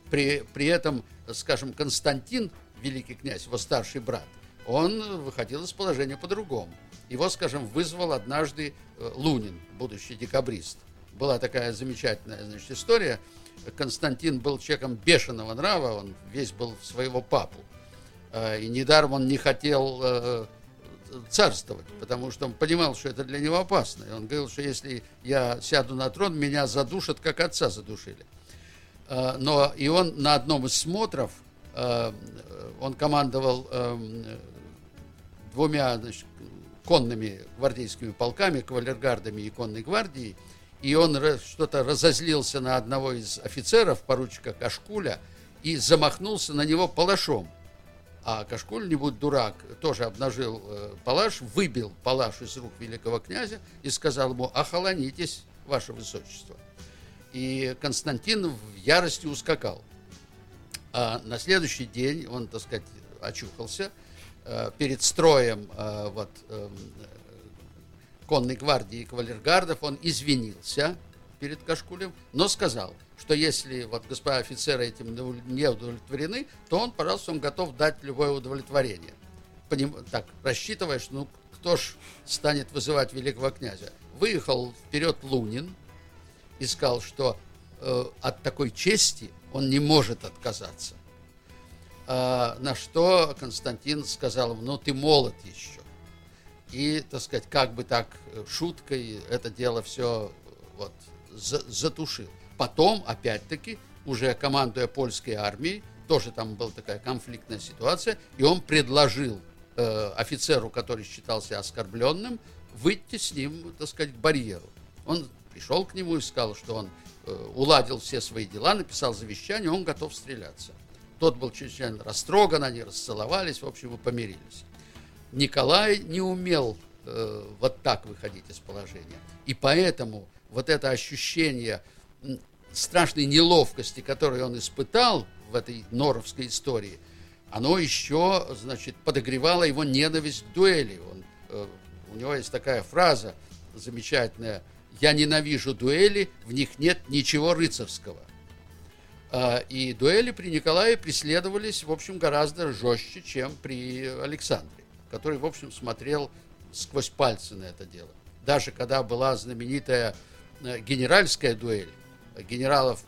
Speaker 3: При, при этом, скажем, Константин, великий князь, его старший брат, он выходил из положения по-другому. Его, скажем, вызвал однажды э, Лунин, будущий декабрист. Была такая замечательная значит, история. Константин был человеком бешеного нрава, он весь был в своего папу. Э, И недаром он не хотел э, царствовать, потому что он понимал, что это для него опасно. И он говорил, что если я сяду на трон, меня задушат, как отца задушили. Э, Но и он на одном из смотров, э, он командовал э, двумя значит, конными гвардейскими полками, кавалергардами и конной гвардией, и он что-то разозлился на одного из офицеров, поручика Кашкуля, и замахнулся на него палашом. А Кашкуль, не будь дурак, тоже обнажил палаш, выбил палаш из рук великого князя и сказал ему, охолонитесь, ваше высочество. И Константин в ярости ускакал. А на следующий день он, так сказать, очухался э, перед строем э, вот, эм, конной гвардии и кавалергардов. Он извинился перед Кашкулем, но сказал, что если вот господа офицеры этим не удовлетворены, то он, пожалуйста, он готов дать любое удовлетворение. Поним- так, рассчитывая, что ну, кто ж станет вызывать великого князя. Выехал вперед Лунин, и сказал, что э, от такой чести он не может отказаться. А, на что Константин сказал ему, ну ты молод еще. И, так сказать, как бы так э, шуткой это дело все вот, за- затушил. Потом, опять-таки, уже командуя польской армией, тоже там была такая конфликтная ситуация, и он предложил э, офицеру, который считался оскорбленным, выйти с ним, так сказать, к барьеру. Он пришел к нему и сказал, что он э, уладил все свои дела, написал завещание, он готов стреляться. Тот был чрезвычайно растроган, они расцеловались, в общем, и помирились. Николай не умел э, вот так выходить из положения. И поэтому вот это ощущение страшной неловкости, которую он испытал в этой норовской истории, оно еще, значит, подогревало его ненависть к дуэли. Он, э, у него есть такая фраза замечательная «Я ненавижу дуэли, в них нет ничего рыцарского». А, И дуэли при Николае преследовались, в общем, гораздо жестче, чем при Александре, который, в общем, смотрел сквозь пальцы на это дело. даже когда была знаменитая э, генеральская дуэль генералов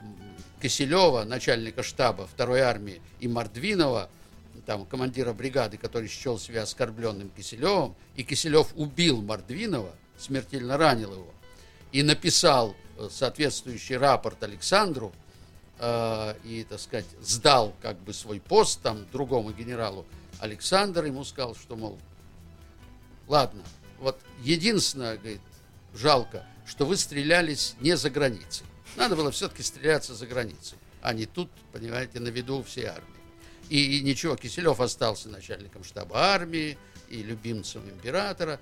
Speaker 3: Киселева, начальника штаба второй армии, и Мордвинова, там, командира бригады, который счел себя оскорбленным Киселевым, и Киселев убил Мордвинова, смертельно ранил его, и написал э, соответствующий рапорт Александру, э, и, так сказать, сдал как бы свой пост там другому генералу, Александр ему сказал, что, мол, ладно, вот единственное, говорит, жалко, что вы стрелялись не за границей. Надо было все-таки стреляться за границей, а не тут, понимаете, на виду всей армии. И, и ничего, Киселев остался начальником штаба армии и любимцем императора.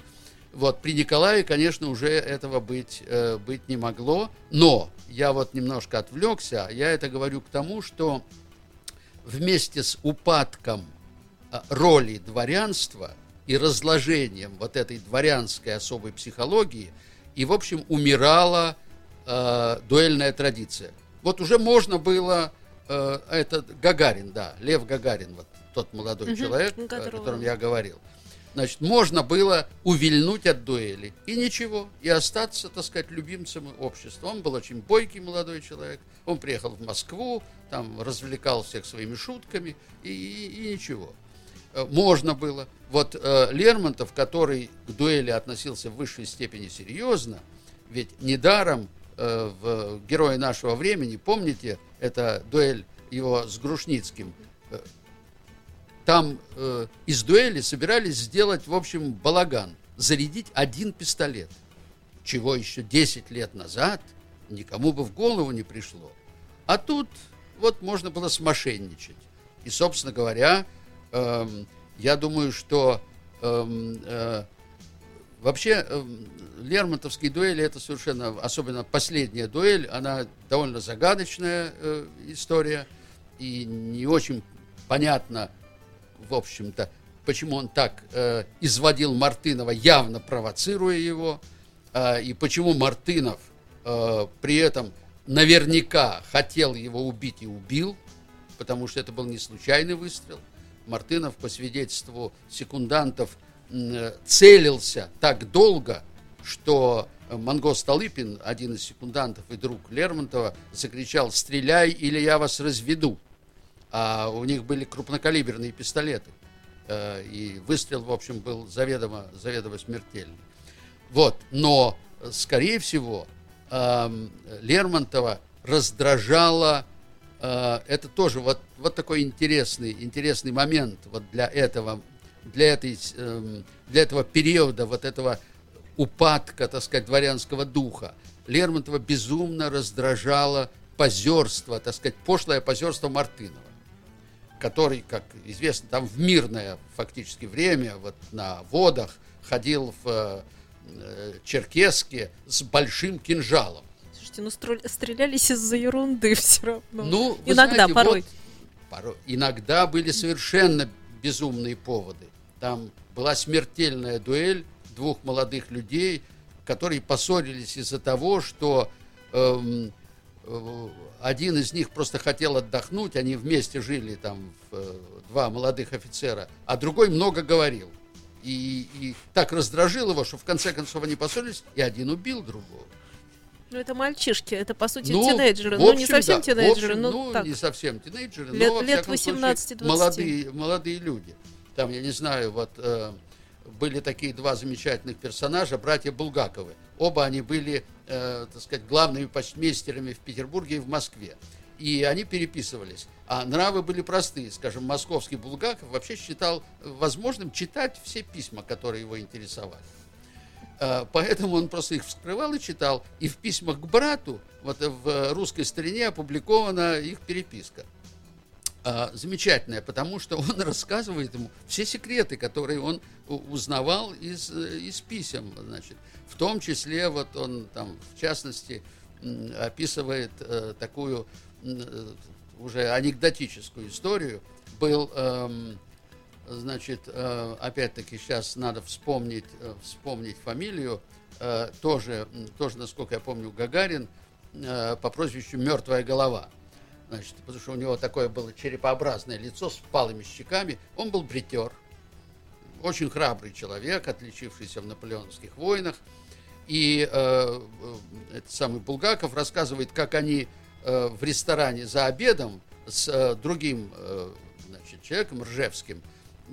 Speaker 3: Вот при Николае, конечно, уже этого быть, э, быть не могло. Но я вот немножко отвлекся. Я это говорю к тому, что вместе с упадком э, роли дворянства и разложением вот этой дворянской особой психологии и, в общем, умирала э, дуэльная традиция. Вот уже можно было, э, это Гагарин, да, Лев Гагарин, вот тот молодой
Speaker 1: Мгм,
Speaker 3: человек,
Speaker 1: которого-
Speaker 3: о котором я говорил. Значит, можно было увильнуть от дуэли. И ничего. И остаться, так сказать, любимцем общества. Он был очень бойкий молодой человек. Он приехал в Москву, там развлекал всех своими шутками. И, и- и ничего. Э, Можно было. Вот э, Лермонтов, который к дуэли относился в высшей степени серьезно, ведь недаром э, в «Герое нашего времени», помните, это дуэль его с Грушницким, э, там э, из дуэли собирались сделать, в общем, балаган, зарядить один пистолет, чего еще 10 лет назад никому бы в голову не пришло. А тут вот можно было смошенничать. И, собственно говоря, эм, я думаю, что эм, э, вообще эм, Лермонтовские дуэли это совершенно, особенно последняя дуэль, она довольно загадочная э, история и не очень понятно, в общем-то, почему он так э, изводил Мартынова, явно провоцируя его, э, и почему Мартынов э, при этом наверняка хотел его убить и убил, потому что это был не случайный выстрел. Мартынов, по свидетельству секундантов, э, целился так долго, что Монго Столыпин, один из секундантов и друг Лермонтова, закричал «Стреляй, или я вас разведу!» А у них были крупнокалиберные пистолеты. Э, И выстрел, в общем, был заведомо, заведомо смертельный. Вот, но, э, скорее всего, эм, Лермонтова раздражало, э, это тоже вот, вот такой интересный, интересный момент вот для этого, для, этой, эм, для этого периода, вот этого упадка, так сказать, дворянского духа. Лермонтова безумно раздражало позерство, так сказать, пошлое позерство Мартынова который, как известно, там в мирное фактически время, вот на водах, ходил в э, э, черкеске с большим кинжалом.
Speaker 1: Слушайте, ну стрелялись из-за ерунды <laughs> все равно.
Speaker 3: Ну,
Speaker 1: Иногда,
Speaker 3: знаете,
Speaker 1: порой.
Speaker 3: вот порой- Иногда были совершенно безумные поводы. Там была смертельная дуэль двух молодых людей, которые поссорились из-за того, что эм, один из них просто хотел отдохнуть, они вместе жили там э, два молодых офицера, а другой много говорил. И, и так раздражил его, что в конце концов они поссорились, и один убил другого.
Speaker 1: Ну, это мальчишки, это, по сути,
Speaker 3: Ну,
Speaker 1: тинейджеры.
Speaker 3: в
Speaker 1: Ну, не
Speaker 3: общем,
Speaker 1: совсем
Speaker 3: да.
Speaker 1: Тинейджеры,
Speaker 3: общем,
Speaker 1: ну,
Speaker 3: ну,
Speaker 1: так.
Speaker 3: не совсем тинейджеры,
Speaker 1: Лет-
Speaker 3: но,
Speaker 1: лет
Speaker 3: всяком случае,
Speaker 1: 18-20.
Speaker 3: молодые, молодые люди. Там, я не знаю, вот э, были такие два замечательных персонажа, братья Булгаковы. Оба они были, э, так сказать, главными почтмейстерами в Петербурге и в Москве. И они переписывались. А нравы были простые. Скажем, московский Булгаков вообще считал возможным читать все письма, которые его интересовали. Э, Поэтому он просто их вскрывал и читал. И в письмах к брату, вот в русской старине опубликована их переписка. А, Замечательная, потому что он <laughs> рассказывает ему все секреты, которые он узнавал из, э, из писем. Значит. В том числе, вот он там, в частности, описывает э, такую э, уже анекдотическую историю. Был эм, значит, э, опять-таки сейчас надо вспомнить, э, вспомнить фамилию, э, тоже, тоже, насколько я помню, Гагарин э, по прозвищу «Мертвая голова». Значит, потому что у него такое было черепообразное лицо с впалыми щеками. Он был бритер, очень храбрый человек, отличившийся в наполеоновских войнах. И э, э, самый Булгаков рассказывает, как они э, в ресторане за обедом с э, другим э, значит, человеком, Ржевским,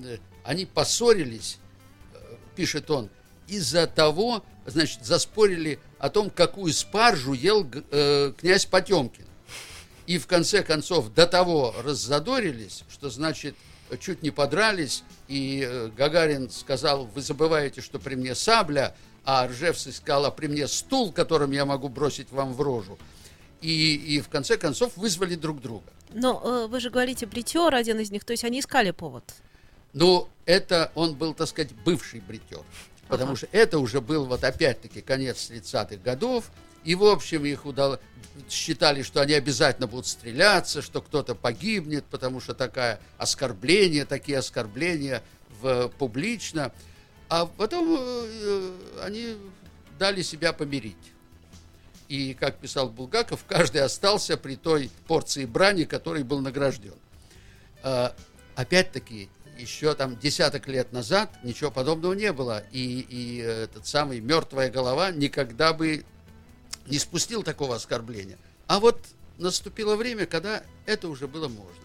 Speaker 3: э, они поссорились, э, пишет он, из-за того, значит, заспорили о том, какую спаржу ел э, князь Потемкин. И в конце концов до того раззадорились, что, значит, чуть не подрались, и э, Гагарин сказал, вы забываете, что при мне сабля, а Ржевский сказал, а при мне стул, которым я могу бросить вам в рожу. И, и в конце концов вызвали друг друга.
Speaker 1: Но э, вы же говорите бритер один из них, то есть они искали повод.
Speaker 3: Но это он был, так сказать, бывший бритер. Потому
Speaker 1: Ага.
Speaker 3: что это уже был вот опять-таки конец 30-х годов. И, в общем, их удало... считали, что они обязательно будут стреляться, что кто-то погибнет, потому что такое оскорбление, такие оскорбления в... публично. А потом э, они дали себя помирить. И, как писал Булгаков, каждый остался при той порции брани, которой был награжден. А, опять-таки, еще там десяток лет назад ничего подобного не было. И, и этот самый мертвая голова никогда бы не спустил такого оскорбления. А вот наступило время, когда это уже было можно.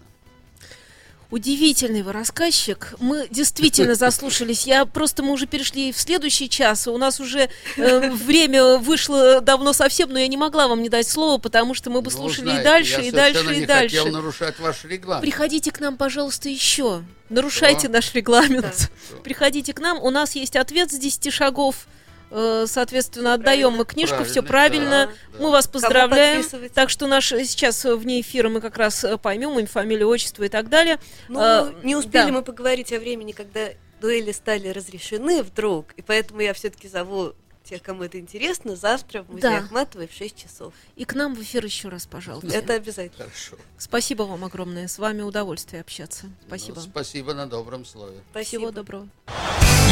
Speaker 1: Удивительный вы рассказчик. Мы действительно <laughs> заслушались. Я просто мы уже перешли в следующий час. У нас уже э, <laughs> время вышло давно совсем, но я не могла вам не дать слова, потому что мы бы
Speaker 3: Ну,
Speaker 1: слушали
Speaker 3: знаете,
Speaker 1: и дальше,
Speaker 3: я
Speaker 1: и дальше, и
Speaker 3: не
Speaker 1: дальше.
Speaker 3: хотел нарушать ваш регламент.
Speaker 1: Приходите к нам, пожалуйста, еще. Нарушайте
Speaker 3: Что?
Speaker 1: наш регламент.
Speaker 3: Что?
Speaker 1: Приходите к нам. У нас есть ответ с 10 шагов. Э, Соответственно, отдаем мы книжку, все
Speaker 3: Правильно,
Speaker 1: правильно.
Speaker 3: да,
Speaker 1: Мы вас поздравляем. Так что наш э, сейчас э, вне эфира мы как раз поймем им фамилию, отчество и так далее.
Speaker 2: Ну,
Speaker 1: А,
Speaker 2: не успели
Speaker 1: да.
Speaker 2: мы поговорить о времени, когда дуэли стали разрешены вдруг, и поэтому я все-таки зову тех, кому это интересно, завтра в музее
Speaker 1: Да.
Speaker 2: Ахматовой в 6 часов.
Speaker 1: И к нам в эфир еще раз, пожалуйста.
Speaker 2: Это обязательно.
Speaker 3: Хорошо.
Speaker 1: Спасибо вам огромное. С вами удовольствие общаться. Спасибо.
Speaker 3: Ну, спасибо на добром слове.
Speaker 1: Всего
Speaker 2: Спасибо.
Speaker 1: доброго.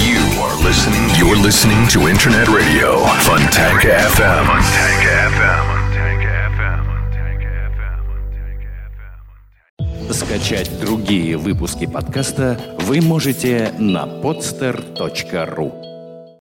Speaker 6: You are listening. You're listening to Internet Radio Funtank FM. Funtank FM.
Speaker 5: Скачать другие выпуски подкаста вы можете на podster.ru